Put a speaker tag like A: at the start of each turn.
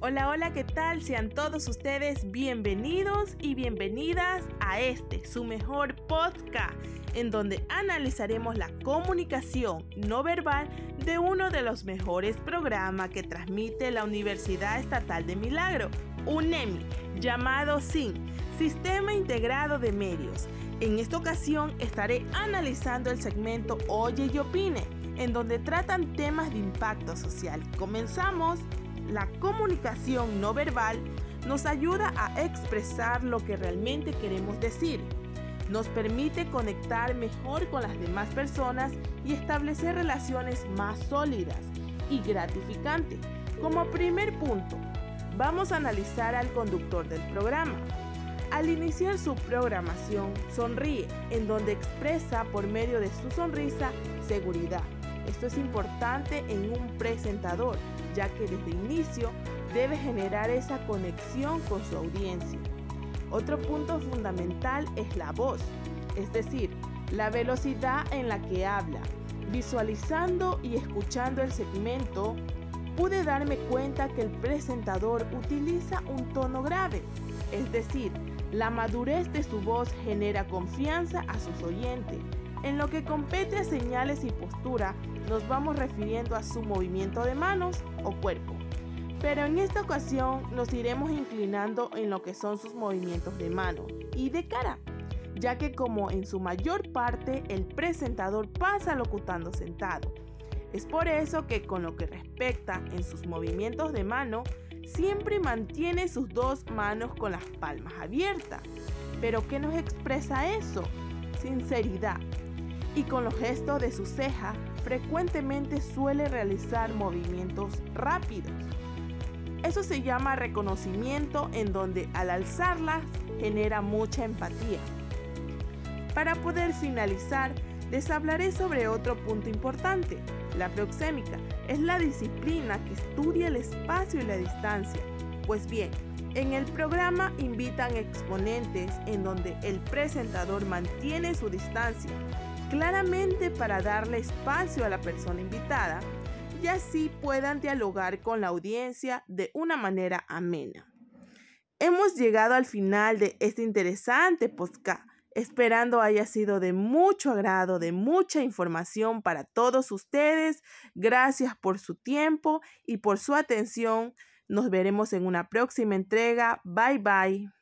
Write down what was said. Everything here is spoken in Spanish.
A: Hola, hola, ¿qué tal? Sean todos ustedes bienvenidos y bienvenidas a este, su mejor podcast, en donde analizaremos la comunicación no verbal de uno de los mejores programas que transmite la Universidad Estatal de Milagro, UNEMI, llamado SIN, Sistema Integrado de Medios. En esta ocasión estaré analizando el segmento Oye y Opine, en donde tratan temas de impacto social. Comenzamos la comunicación no verbal nos ayuda a expresar lo que realmente queremos decir. Nos permite conectar mejor con las demás personas y establecer relaciones más sólidas y gratificantes. Como primer punto, vamos a analizar al conductor del programa. Al iniciar su programación, sonríe, en donde expresa por medio de su sonrisa seguridad. Esto es importante en un presentador, ya que desde inicio debe generar esa conexión con su audiencia. Otro punto fundamental es la voz, es decir, la velocidad en la que habla. Visualizando y escuchando el segmento, pude darme cuenta que el presentador utiliza un tono grave, es decir, la madurez de su voz genera confianza a sus oyentes. En lo que compete a señales y postura, nos vamos refiriendo a su movimiento de manos o cuerpo. Pero en esta ocasión nos iremos inclinando en lo que son sus movimientos de mano y de cara, ya que como en su mayor parte el presentador pasa locutando sentado. Es por eso que con lo que respecta en sus movimientos de mano, siempre mantiene sus dos manos con las palmas abiertas. Pero ¿qué nos expresa eso? Sinceridad. Y con los gestos de su ceja frecuentemente suele realizar movimientos rápidos. Eso se llama reconocimiento en donde al alzarlas genera mucha empatía. Para poder finalizar, les hablaré sobre otro punto importante. La proxémica es la disciplina que estudia el espacio y la distancia. Pues bien, en el programa invitan exponentes en donde el presentador mantiene su distancia claramente para darle espacio a la persona invitada y así puedan dialogar con la audiencia de una manera amena. Hemos llegado al final de este interesante podcast, esperando haya sido de mucho agrado, de mucha información para todos ustedes. Gracias por su tiempo y por su atención. Nos veremos en una próxima entrega. Bye bye.